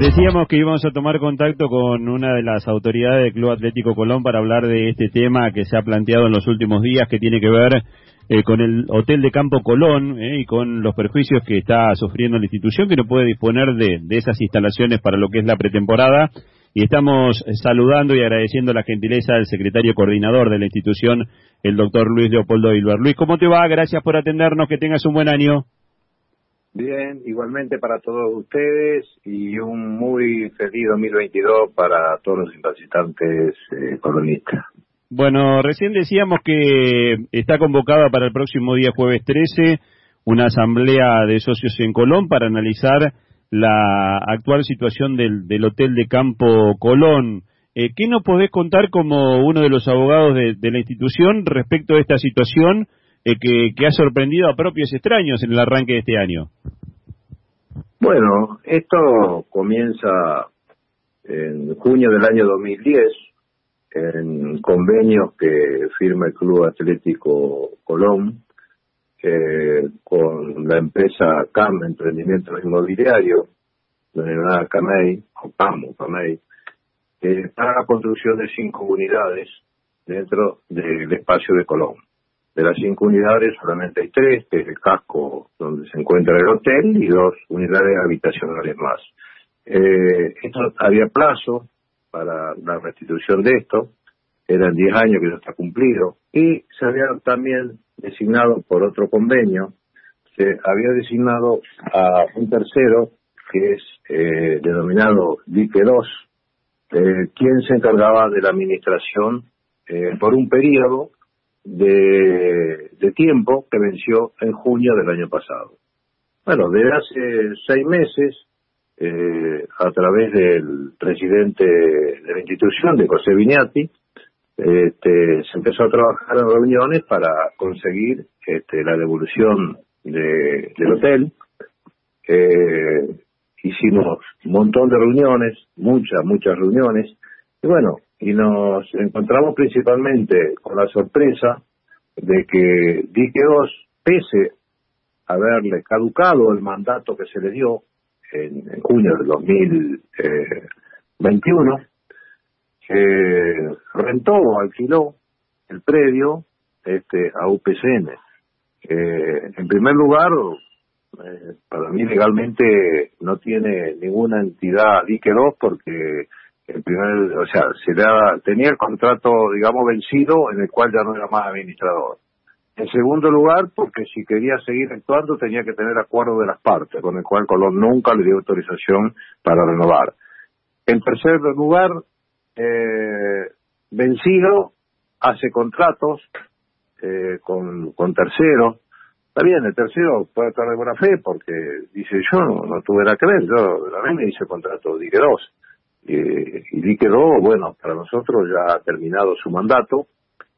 Decíamos que íbamos a tomar contacto con una de las autoridades del Club Atlético Colón para hablar de este tema que se ha planteado en los últimos días, que tiene que ver eh, con el Hotel de Campo Colón eh, y con los perjuicios que está sufriendo la institución, que no puede disponer de, esas instalaciones para lo que es la pretemporada. Y estamos saludando y agradeciendo la gentileza del secretario coordinador de la institución, el doctor Luis Leopoldo Ilber. Luis, ¿cómo te va? Gracias por atendernos, que tengas un buen año. Bien, igualmente para todos ustedes y un muy feliz 2022 para todos los simpatizantes eh, colonistas. Bueno, recién decíamos que está convocada para el próximo día jueves 13 una asamblea de socios en Colón para analizar la actual situación del, del Hotel de Campo Colón. Eh, ¿Qué nos podés contar como uno de los abogados de, de la institución respecto a esta situación eh, que, que ha sorprendido a propios extraños en el arranque de este año? Bueno, esto comienza en junio del año 2010 en convenios que firma el Club Atlético Colón eh, con la empresa CAM, Emprendimiento Inmobiliario, denominada CAMEI, o CAMO, CAMEI, eh, para la construcción de cinco unidades dentro del espacio de Colón. De las cinco unidades solamente hay tres, que es el casco donde se encuentra el hotel y dos unidades habitacionales más. Eh, había plazo para la restitución de esto, eran 10 años que ya está cumplido, y se había también designado por otro convenio, se había designado a un tercero que es eh, denominado Dique 2, eh, quien se encargaba de la administración eh, por un periodo de, tiempo que venció en junio del año pasado. Bueno, desde hace seis meses, eh, a través del presidente de la institución, de José Viñati, este, se empezó a trabajar en reuniones para conseguir este, la devolución de, del hotel. Eh, hicimos un montón de reuniones, muchas, muchas reuniones, y bueno, y nos encontramos principalmente con la sorpresa de que Dique 2, pese a haberle caducado el mandato que se le dio en, en junio del 2021, eh, rentó o alquiló el predio este, a UPCN. Eh, en primer lugar, eh, para mí legalmente no tiene ninguna entidad Dique 2 porque el primer, o sea, se da, tenía el contrato, digamos, vencido en el cual ya no era más administrador. En segundo lugar, porque si quería seguir actuando tenía que tener acuerdo de las partes, con el cual Colón nunca le dio autorización para renovar. En tercer lugar, eh, vencido hace contratos eh, con, con terceros. Está bien, el tercero puede estar de buena fe porque dice yo no, no tuve nada que ver, yo a mí me hice contrato Dique 2. Eh, y Dique 2, bueno, para nosotros ya ha terminado su mandato,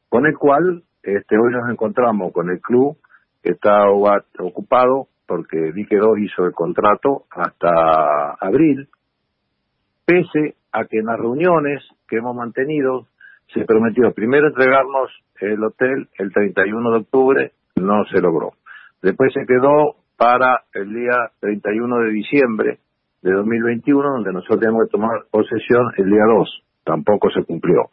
con el cual este hoy nos encontramos con el club que está ocupado porque Dique 2 hizo el contrato hasta abril, pese a que en las reuniones que hemos mantenido se prometió primero entregarnos el hotel el 31 de octubre, no se logró. Después se quedó para el día 31 de diciembre de 2021, donde nosotros tenemos que tomar posesión el día 2. Tampoco se cumplió.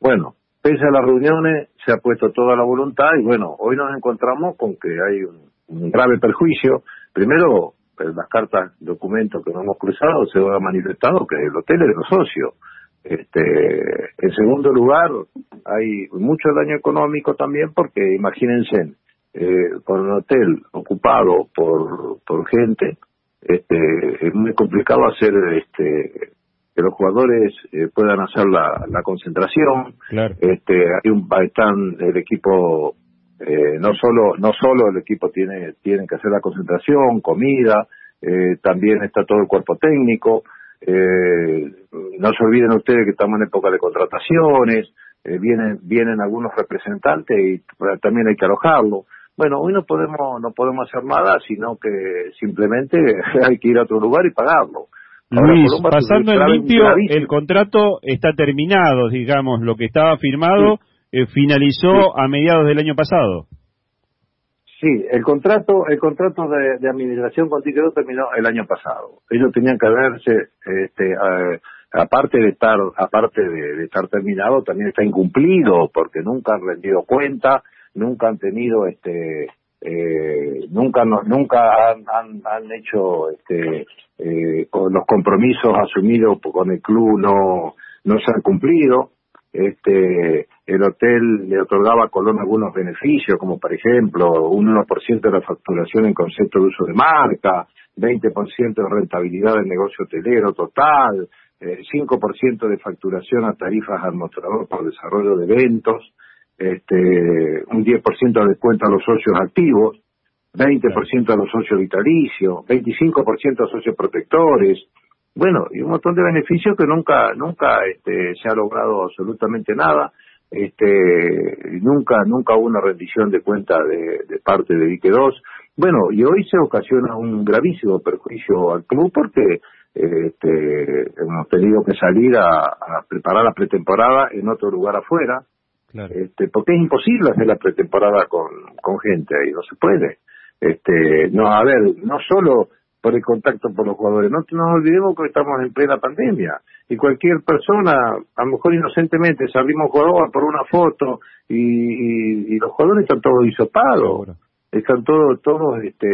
Bueno, pese a las reuniones, se ha puesto toda la voluntad y bueno, hoy nos encontramos con que hay un, grave perjuicio. Primero, en las cartas, documentos que nos hemos cruzado, se ha manifestado que el hotel es de los socios. Este, en segundo lugar, hay mucho daño económico también porque imagínense, eh, con un hotel ocupado por, por gente, este, es muy complicado hacer este, que los jugadores eh, puedan hacer la, la concentración. Claro. Este, hay un, están el equipo, eh, no solo, no solo el equipo tiene, tiene que hacer la concentración, comida, eh, también está todo el cuerpo técnico. Eh, no se olviden ustedes que estamos en época de contrataciones, vienen, vienen algunos representantes y también hay que alojarlo. Bueno, hoy no podemos, no podemos hacer nada, sino que simplemente hay que ir a otro lugar y pagarlo. Ahora, Luis, pasando en limpio, el contrato está terminado, digamos, lo que estaba firmado eh, finalizó a mediados del año pasado. Sí, el contrato, el contrato de, administración con Tiquedó terminó el año pasado. Ellos tenían que verse, este, aparte de estar, aparte de, estar terminado, también está incumplido porque nunca han rendido cuenta, nunca han tenido, este, eh, nunca, nunca han, han, hecho, este, eh, los compromisos asumidos con el club no, no se han cumplido. Este el hotel le otorgaba a Colón algunos beneficios, como por ejemplo un 1% de la facturación en concepto de uso de marca, 20% de rentabilidad del negocio hotelero total, eh, 5% de facturación a tarifas al mostrador por desarrollo de eventos, este, un 10% de descuento a los socios activos, 20% a los socios vitalicios, 25% a socios protectores, bueno, y un montón de beneficios que nunca, nunca este, se ha logrado absolutamente nada. Este, nunca, nunca hubo una rendición de cuenta de, parte de Vique 2. Bueno, y hoy se ocasiona un gravísimo perjuicio al club porque este, hemos tenido que salir a, preparar la pretemporada en otro lugar afuera, este, porque es imposible hacer la pretemporada con, con gente ahí, no se puede. Este, no, a ver, no solo por el contacto por los jugadores. No nos olvidemos que estamos en plena pandemia y cualquier persona, a lo mejor inocentemente, salimos jugador por una foto y, los jugadores están todos hisopados. Están todos, todos, este,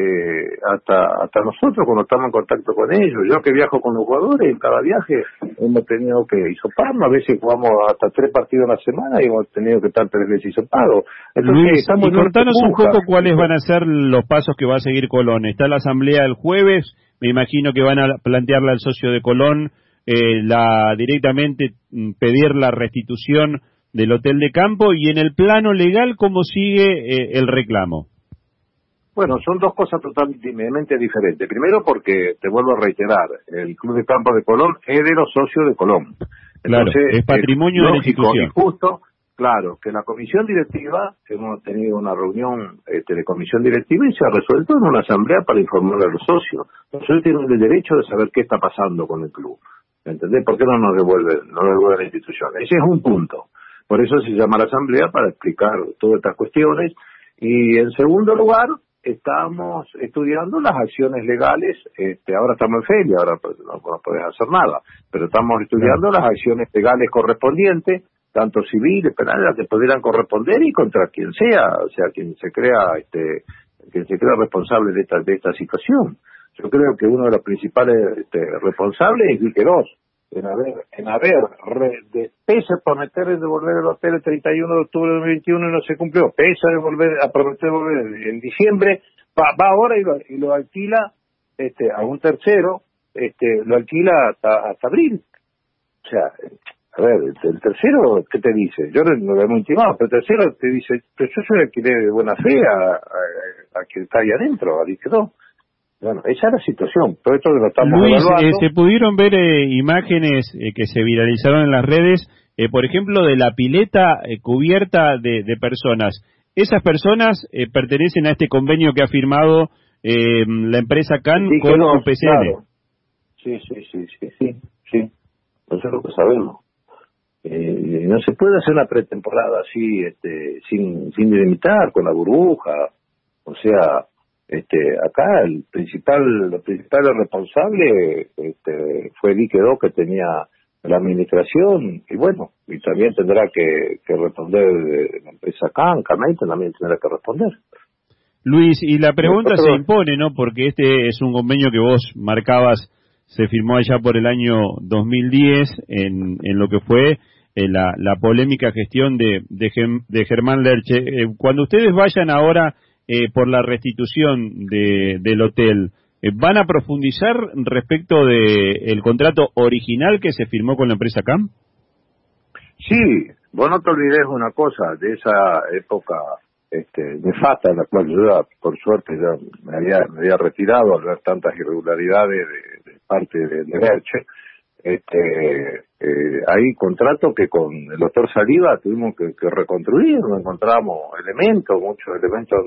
hasta, hasta nosotros cuando estamos en contacto con ellos. Yo que viajo con los jugadores, en cada viaje hemos tenido que hisoparnos. A veces jugamos hasta tres partidos a la semana y hemos tenido que estar tres veces hisopados. Luis, y contanos un poco cuáles van a ser los pasos que va a seguir Colón. Está la asamblea el jueves, me imagino que van a plantearle al socio de Colón eh, la directamente mm, pedir la restitución del hotel de campo y en el plano legal cómo sigue eh, el reclamo. Bueno, son dos cosas totalmente diferentes. Primero porque, te vuelvo a reiterar, el Club de Campo de Colón es de los socios de Colón. Entonces, claro, es patrimonio de la institución. Y justo, claro, que la comisión directiva, hemos tenido una reunión este, de comisión directiva y se ha resuelto en una asamblea para informarle a los socios. Los socios tienen el derecho de saber qué está pasando con el club. ¿Entendés? ¿Por qué no nos devuelve, no nos devuelve la institución? Ese es un punto. Por eso se llama la asamblea para explicar todas estas cuestiones. Y en segundo lugar, estamos estudiando las acciones legales, este, ahora estamos en feria, ahora pues, no, podemos hacer nada, pero estamos estudiando las acciones legales correspondientes, tanto civiles, penales, que pudieran corresponder y contra quien sea, o sea, quien se crea, este, quien se crea responsable de esta, de esta situación. Yo creo que uno de los principales este, responsables es Viqueros, en haber, en haber de, pese a prometer devolver el hotel el 31 de octubre de 2021 y no se cumplió, pese a, devolver, a prometer devolver en diciembre, va, ahora y lo, y lo, alquila este, a un tercero, este, lo alquila hasta, hasta abril. O sea, a ver, el, tercero, ¿qué te dice? Yo no lo hemos intimado, pero el tercero te dice, pero yo soy alquiler de buena fe a, a, quien está ahí adentro, a no bueno, esa es la situación. Todo esto lo estamos Luis, eh, se pudieron ver eh, imágenes eh, que se viralizaron en las redes, por ejemplo, de la pileta cubierta de, personas. ¿Esas personas pertenecen a este convenio que ha firmado la empresa CAN con no, PCN? Sí, sí, sí, sí, sí, sí. Eso es lo que sabemos. no se puede hacer una pretemporada así, este, sin, sin delimitar, con la burbuja. O sea, este, acá el principal, el principal responsable este, fue Líquido que tenía la administración y bueno, y también tendrá que, responder la empresa CAN, también tendrá que responder. Luis, y la pregunta se impone, ¿no? Porque este es un convenio que vos marcabas, se firmó allá por el año 2010 en, en lo que fue eh, la, la polémica gestión de, de, Germán Lerche. Eh, cuando ustedes vayan ahora eh, por la restitución de, del hotel, eh, ¿van a profundizar respecto de el contrato original que se firmó con la empresa CAM? Sí, vos no te olvides una cosa, de esa época este, nefasta en la cual yo por suerte ya me había, retirado al ver tantas irregularidades de, parte de, de este, eh, hay contratos que con el doctor Saliva tuvimos que, reconstruir, no encontramos elementos, muchos elementos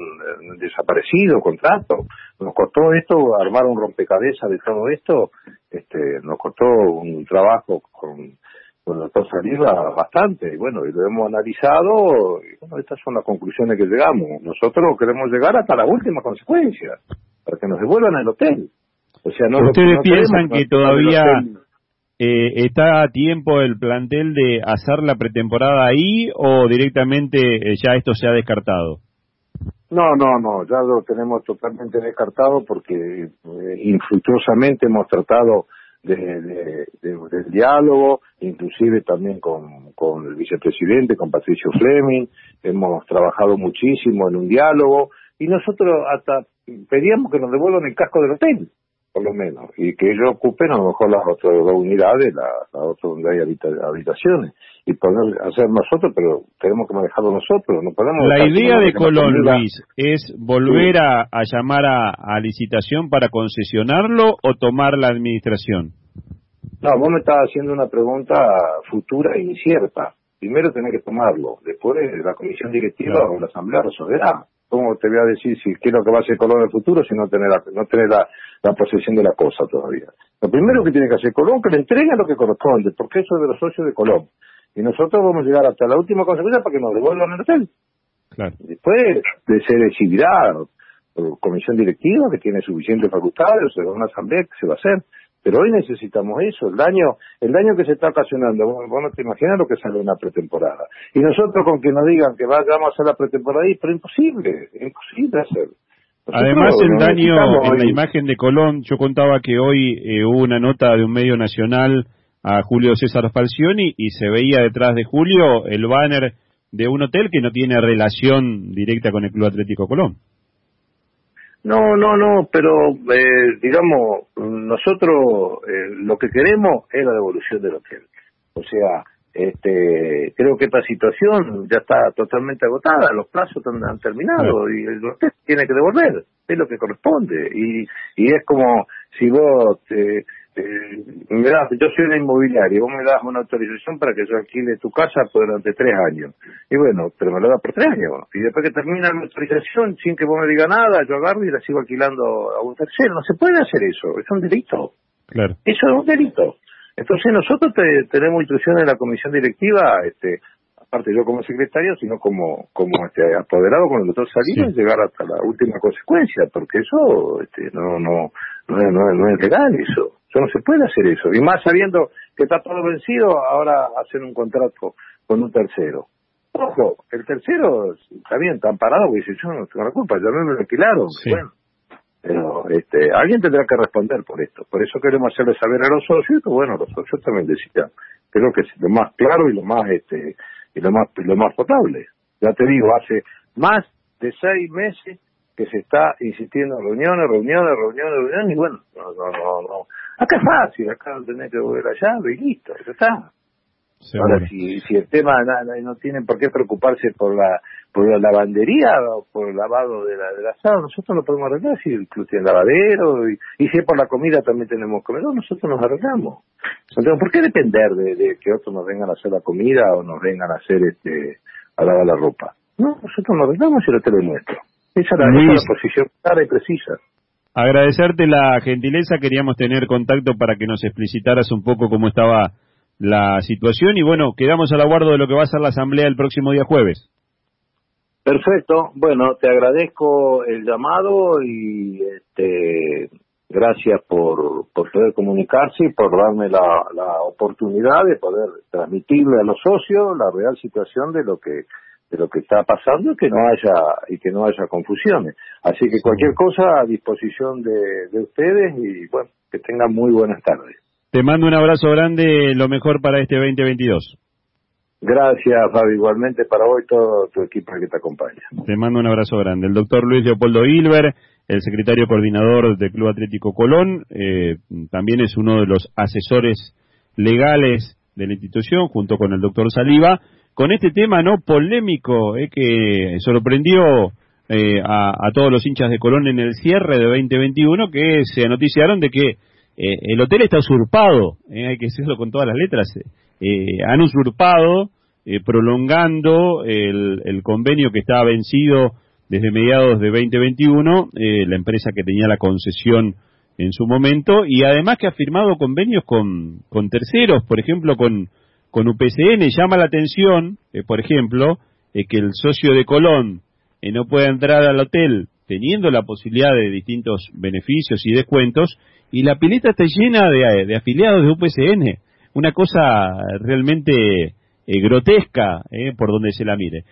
desaparecidos, contratos. Nos costó esto, armar un rompecabezas de todo esto, este, nos costó un trabajo con, con el doctor Saliva bastante, y bueno, y lo hemos analizado, y bueno, estas son las conclusiones que llegamos. Nosotros queremos llegar hasta la última consecuencia, para que nos devuelvan el hotel. O sea, no ¿Ustedes piensan que todavía eh, está a tiempo el plantel de hacer la pretemporada ahí o directamente eh, ya esto se ha descartado? No, no, no, ya lo tenemos totalmente descartado porque eh, infructuosamente hemos tratado de, del diálogo, inclusive también con, con el vicepresidente, con Patricio Fleming, hemos trabajado muchísimo en un diálogo y nosotros hasta pedíamos que nos devuelvan el casco del hotel por lo menos, y que ellos ocupen a lo mejor las otras dos unidades, las la otras donde hay habitaciones, y poder hacer nosotros, pero tenemos que manejarlo nosotros, no podemos... La idea de Colón, Luis, es volver a, llamar a, licitación para concesionarlo o tomar la administración. No, vos me estás haciendo una pregunta futura e incierta. Primero tenés que tomarlo, después la comisión directiva o la asamblea resolverá. ¿Cómo te voy a decir si lo que va a hacer Colón en el futuro si no tener la, no tener la, posesión de la cosa todavía? Lo primero que tiene que hacer Colón que le entregue lo que corresponde, porque eso es de los socios de Colón. Y nosotros vamos a llegar hasta la última consecuencia para que nos devuelvan el hotel. Claro. Después de ser decidirá por comisión directiva que tiene suficientes facultades, o sea, una asamblea que se va a hacer. Pero hoy necesitamos eso, el daño, el daño que se está ocasionando, vos, no te imaginas lo que sale una pretemporada. Y nosotros con que nos digan que vayamos a hacer la pretemporada pero imposible, imposible hacer. Además, el daño en la imagen de Colón, yo contaba que hoy eh, hubo una nota de un medio nacional a Julio César Falcioni y se veía detrás de Julio el banner de un hotel que no tiene relación directa con el Club Atlético Colón. No, no, no, pero eh, digamos, nosotros eh, lo que queremos es la devolución del hotel. O sea, este, creo que esta situación ya está totalmente agotada, los plazos han, terminado y el hotel tiene que devolver, es lo que corresponde. Y, y es como si vos te, eh, das, yo soy una inmobiliaria, vos me das una autorización para que yo alquile tu casa durante tres años. Y bueno, pero me lo da por tres años. Y después que termina la autorización, sin que vos me diga nada, yo agarro y la sigo alquilando a un tercero. No se puede hacer eso, es un delito. Claro. Eso es un delito. Entonces nosotros tenemos instrucciones de la comisión directiva, este, aparte yo como secretario, sino como como este, apoderado con el doctor Salinas, llegar hasta la última consecuencia, porque eso este, no, no, no, es, no es legal eso no se puede hacer eso. Y más sabiendo que está todo vencido, ahora hacer un contrato con un tercero. Ojo, el tercero está bien, está parado porque dice, yo no tengo la culpa, ya me lo alquilaron. Bueno, pero este, alguien tendrá que responder por esto. Por eso queremos hacerle saber a los socios, que bueno, los socios también decían, creo que es lo más claro y lo más este y lo más lo más potable. Ya te digo, hace más de seis meses que se está insistiendo en reuniones, reuniones, reuniones, reuniones, y bueno, no, no, no, no. Acá es fácil, acá no tenés que volver llave y listo, ya está. Ahora, si, si el tema no, tienen por qué preocuparse por la por la lavandería o por el lavado de la, del asado, nosotros lo podemos arreglar si el club tiene lavadero y, y si es por la comida también tenemos comedor, nosotros nos arreglamos. Entonces, ¿por qué depender de, de, que otros nos vengan a hacer la comida o nos vengan a hacer este a lavar la ropa? No, nosotros nos arreglamos y lo te nuestro. Esa es la posición clara y precisa. Agradecerte la gentileza, queríamos tener contacto para que nos explicitaras un poco cómo estaba la situación y bueno, quedamos al aguardo de lo que va a ser la asamblea el próximo día jueves. Perfecto, bueno, te agradezco el llamado y este, gracias por, por poder comunicarse y por darme la, la oportunidad de poder transmitirle a los socios la real situación de lo que lo que está pasando y que no haya y que no haya confusiones. Así que cualquier cosa a disposición de, de ustedes y bueno, que tengan muy buenas tardes. Te mando un abrazo grande, lo mejor para este 2022. Gracias, Fabio. Igualmente para hoy todo tu equipo que te acompaña. Te mando un abrazo grande. El doctor Luis Leopoldo Hilber, el secretario coordinador del Club Atlético Colón, eh, también es uno de los asesores legales de la institución, junto con el doctor Saliva con este tema no polémico eh, que sorprendió eh, a, todos los hinchas de Colón en el cierre de 2021 que se noticiaron de que eh, el hotel está usurpado, hay que decirlo con todas las letras, han usurpado prolongando el, el, convenio que estaba vencido desde mediados de 2021, la empresa que tenía la concesión en su momento, y además que ha firmado convenios con, con terceros, por ejemplo con con UPCN. Llama la atención, eh, por ejemplo, eh, que el socio de Colón eh, no pueda entrar al hotel teniendo la posibilidad de distintos beneficios y descuentos, y la pileta está llena de, afiliados de UPCN. Una cosa realmente grotesca por donde se la mire.